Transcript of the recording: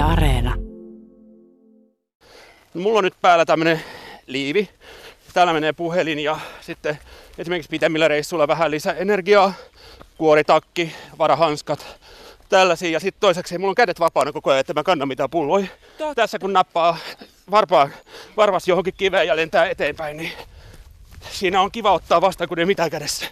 Yle Areena. No, mulla on nyt päällä tämmönen liivi. Täällä menee puhelin ja sitten esimerkiksi pitemmillä reissuilla vähän lisää energiaa. Kuoritakki, varahanskat, tällaisia. Ja sitten toiseksi mulla on kädet vapaana koko ajan, että mä kannan mitä pulloi, Tässä kun nappaa varpaa, varvas johonkin kiveen ja lentää eteenpäin, niin siinä on kiva ottaa vastaan, kun ei mitään kädessä.